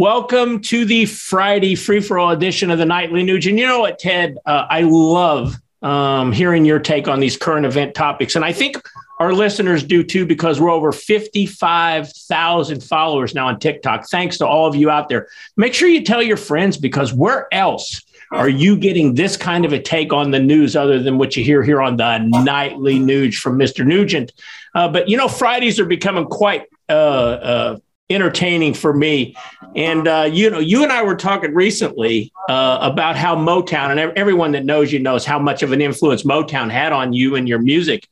Welcome to the Friday free for all edition of the Nightly Nuge. And you know what, Ted? Uh, I love um, hearing your take on these current event topics. And I think our listeners do too, because we're over 55,000 followers now on TikTok. Thanks to all of you out there. Make sure you tell your friends because where else are you getting this kind of a take on the news other than what you hear here on the Nightly Nuge from Mr. Nugent? Uh, but you know, Fridays are becoming quite uh, uh, entertaining for me. And uh, you know, you and I were talking recently uh, about how Motown, and everyone that knows you knows how much of an influence Motown had on you and your music.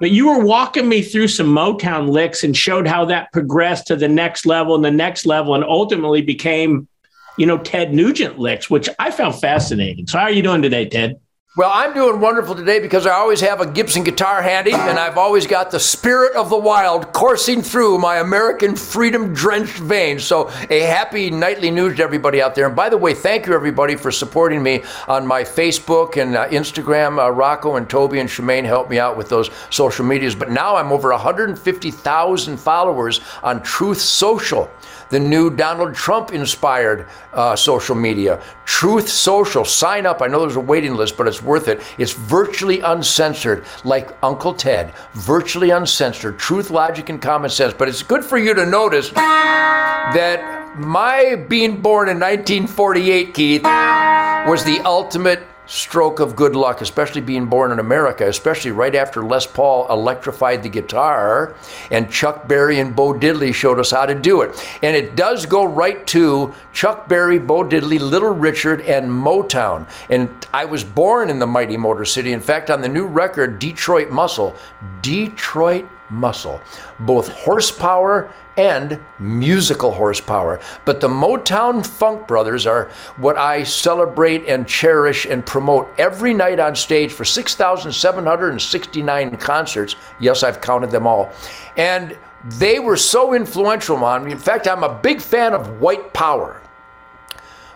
But you were walking me through some Motown licks and showed how that progressed to the next level and the next level, and ultimately became, you know, Ted Nugent licks, which I found fascinating. So, how are you doing today, Ted? Well, I'm doing wonderful today because I always have a Gibson guitar handy and I've always got the spirit of the wild coursing through my American freedom drenched veins. So, a happy Nightly Nuge to everybody out there. And by the way, thank you everybody for supporting me on my Facebook and uh, Instagram. Uh, Rocco and Toby and Shemane helped me out with those social medias. But now I'm over 150,000 followers on Truth Social the new Donald Trump inspired uh, social media. Truth Social. Sign up. I know there's a waiting list, but it's worth it. It's virtually uncensored, like Uncle Ted. Virtually uncensored. Truth, logic, and common sense. But it's good for you to notice that my being born in 1948, Keith, was the ultimate stroke of good luck, especially being born in America, especially right after Les Paul electrified the guitar and Chuck Berry and Bo Diddley showed us how to do it. And it does go right to Chuck Berry, Bo Diddley, Little Richard, and Motown. And I was born in the mighty Motor City. In fact, on the new record, Detroit Muscle, Detroit Muscle, both horsepower and musical horsepower. But the Motown Funk Brothers are what I celebrate and cherish and promote every night on stage for 6,769 concerts. Yes, I've counted them all. And they were so influential on me. In fact, I'm a big fan of White Power.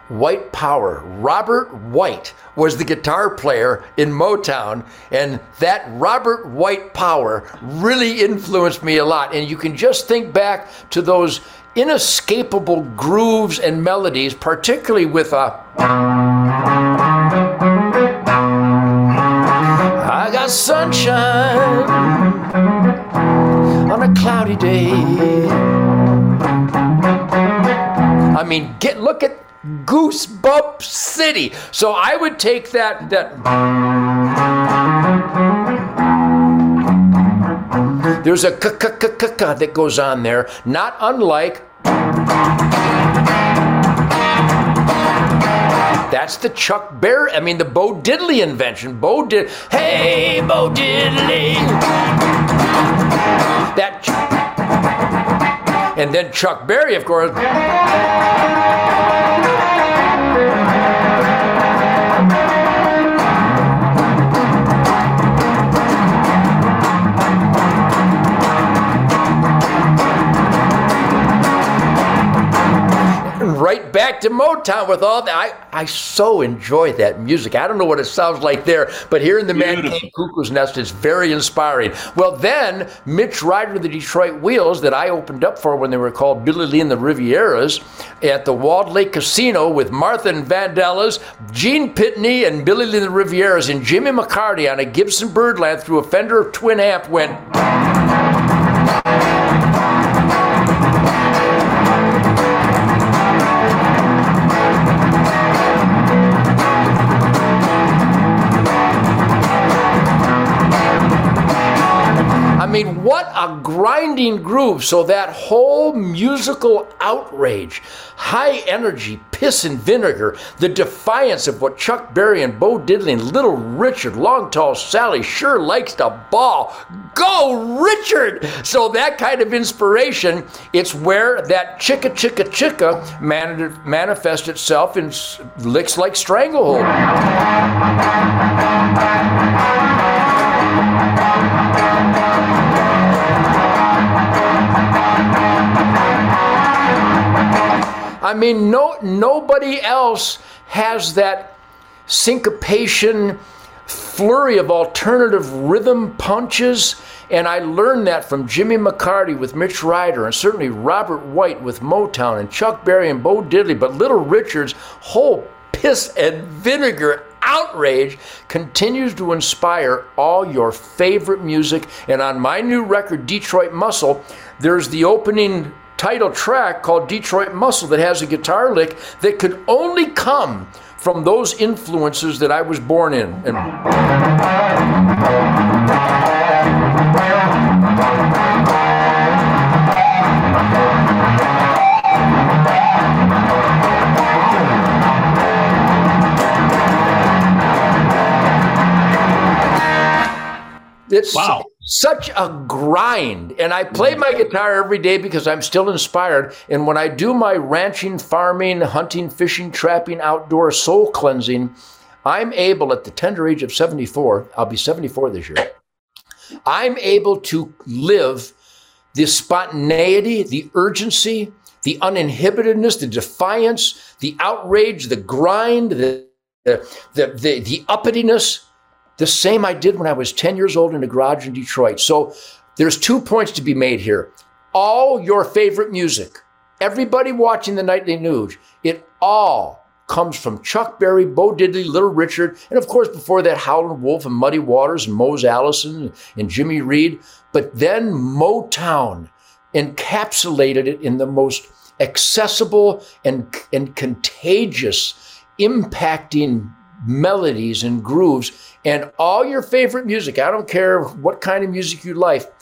White Power. Robert White was the guitar player in Motown, and that Robert White Power really influenced me a lot. And you can just think back to those inescapable grooves and melodies, particularly with a. I got sunshine on a cloudy day. I mean, get look at Goosebump City. So I would take that that there's a k k k k k that goes on there, not unlike That's the Chuck Berry, I mean the Bo Diddley invention. Bo did, hey Bo Diddley. That, and then Chuck Berry, of course. Right back to Motown with all that. I, I so enjoy that music. I don't know what it sounds like there, but here in the Beautiful. Man Cave Cuckoo's Nest is very inspiring. Well, then Mitch Ryder, of the Detroit Wheels, that I opened up for when they were called Billy Lee and the Rivieras at the Walled Lake Casino with Martha and Vandellas, Gene Pitney, and Billy Lee and the Rivieras, and Jimmy McCarty on a Gibson Birdland through a Fender twin amp went. A grinding groove. So that whole musical outrage, high energy, piss and vinegar, the defiance of what Chuck Berry and Bo Diddley and Little Richard, Long Tall Sally sure likes to ball. Go, Richard! So that kind of inspiration, it's where that chicka chicka chicka man- manifests itself in licks like Stranglehold. Mean, no, nobody else has that syncopation, flurry of alternative rhythm punches And I learned that from Jimmy McCarty with Mitch Ryder, and certainly Robert White with Motown, and Chuck Berry and Bo Diddley. But Little Richard's whole piss and vinegar outrage continues to inspire all your favorite music. And on my new record, Detroit Muscle, there's the opening title track called Detroit Muscle that has a guitar lick that could only come from those influences that I was born in. And It's wow. such a grind. And I play my guitar every day because I'm still inspired. And when I do my ranching, farming, hunting, fishing, trapping, outdoor soul cleansing, I'm able at the tender age of 74, I'll be 74 this year, I'm able to live the spontaneity, the urgency, the uninhibitedness, the defiance, the outrage, the grind, the, the, the, the, the uppityness the same I did when I was 10 years old in a garage in Detroit. So there's two points to be made here. All your favorite music, everybody watching the Nightly Nuge, it all comes from Chuck Berry, Bo Diddley, Little Richard, and of course before that Howlin' Wolf and Muddy Waters and Mose Allison and Jimmy Reed. But then Motown encapsulated it in the most accessible and, and contagious, impacting melodies and grooves and all your favorite music. I don't care what kind of music you like.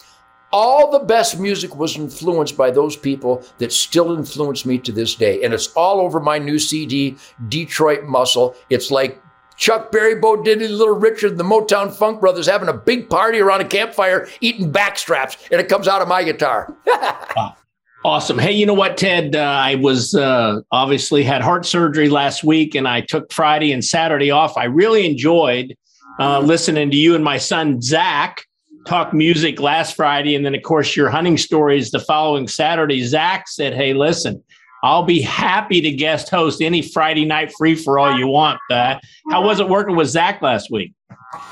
All the best music was influenced by those people that still influence me to this day. And it's all over my new CD, Detroit Muscle. It's like Chuck Berry, Bo Diddley, Little Richard, the Motown Funk Brothers having a big party around a campfire eating backstraps, and it comes out of my guitar. Awesome. Hey, you know what, Ted? Uh, I was uh, obviously had heart surgery last week, and I took Friday and Saturday off. I really enjoyed uh, listening to you and my son Zach talk music last Friday, and then of course your hunting stories the following Saturday. Zach said, "Hey, listen." I'll be happy to guest host any Friday night free for all you want. Uh, how was it working with Zach last week?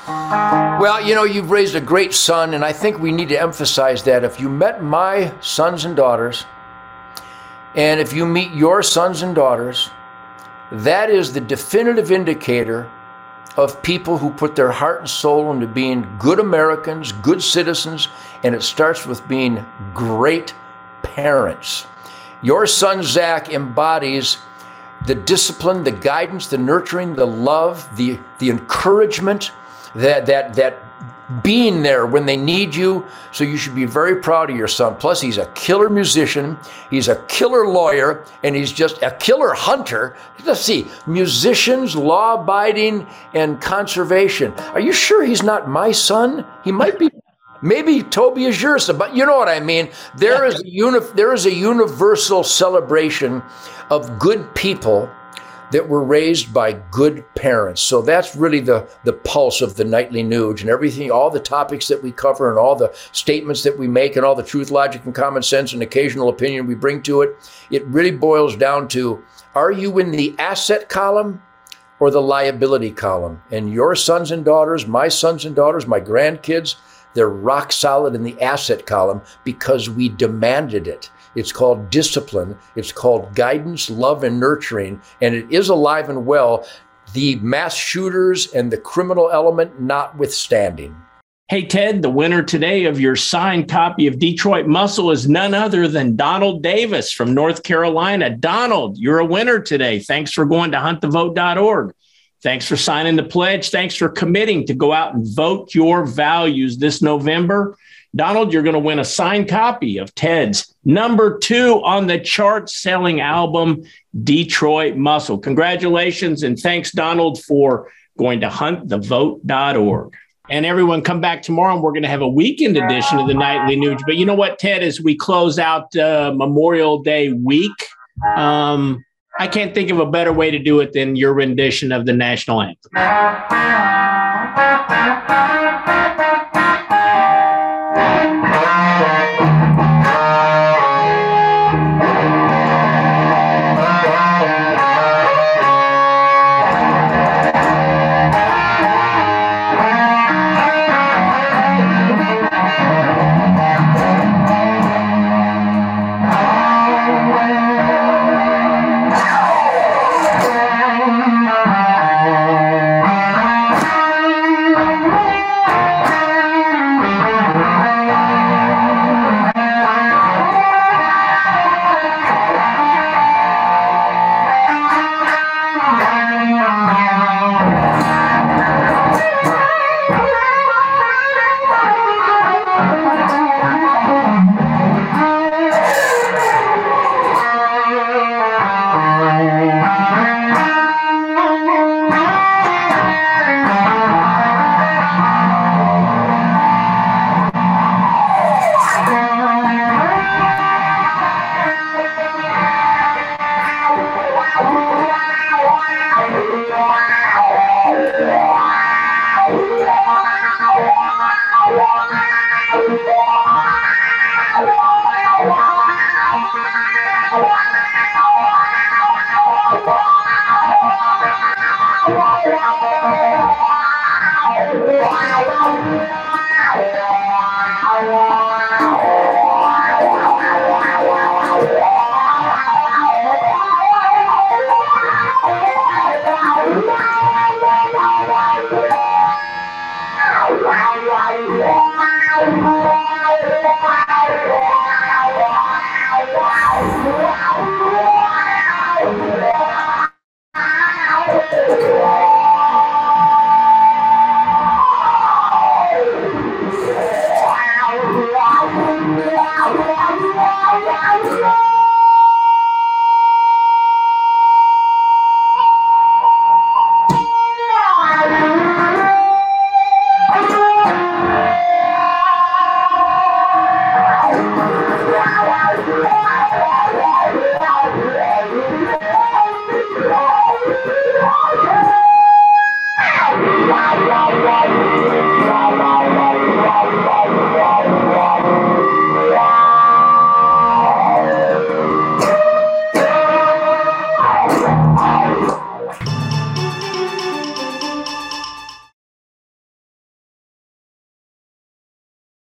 Well, you know, you've raised a great son, and I think we need to emphasize that. If you met my sons and daughters, and if you meet your sons and daughters, that is the definitive indicator of people who put their heart and soul into being good Americans, good citizens, and it starts with being great parents. Your son, Zach, embodies the discipline, the guidance, the nurturing, the love, the, the encouragement, that, that, that being there when they need you. So you should be very proud of your son. Plus, he's a killer musician, he's a killer lawyer, and he's just a killer hunter. Let's see, musicians, law abiding, and conservation. Are you sure he's not my son? He might be. Maybe Toby is yours, but you know what I mean. There is a uni- there is a universal celebration of good people that were raised by good parents. So that's really the, the pulse of the Nightly Nuge and everything, all the topics that we cover and all the statements that we make and all the truth, logic, and common sense and occasional opinion we bring to it. It really boils down to are you in the asset column or the liability column? And your sons and daughters, my sons and daughters, my grandkids, they're rock solid in the asset column because we demanded it. It's called discipline. It's called guidance, love, and nurturing. And it is alive and well, the mass shooters and the criminal element notwithstanding. Hey, Ted, the winner today of your signed copy of Detroit Muscle is none other than Donald Davis from North Carolina. Donald, you're a winner today. Thanks for going to huntthevote.org. Thanks for signing the pledge. Thanks for committing to go out and vote your values this November. Donald, you're going to win a signed copy of Ted's number two on the chart selling album, Detroit Muscle. Congratulations and thanks, Donald, for going to huntthevote.org. And everyone, come back tomorrow and we're going to have a weekend edition of the Nightly Nuge. But you know what, Ted, as we close out uh, Memorial Day week, um, I can't think of a better way to do it than your rendition of the national anthem.